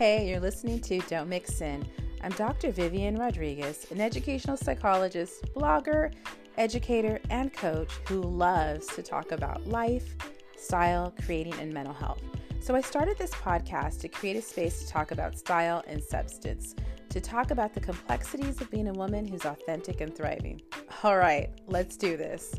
Hey, you're listening to Don't Mix In. I'm Dr. Vivian Rodriguez, an educational psychologist, blogger, educator, and coach who loves to talk about life, style, creating, and mental health. So I started this podcast to create a space to talk about style and substance, to talk about the complexities of being a woman who's authentic and thriving. All right, let's do this.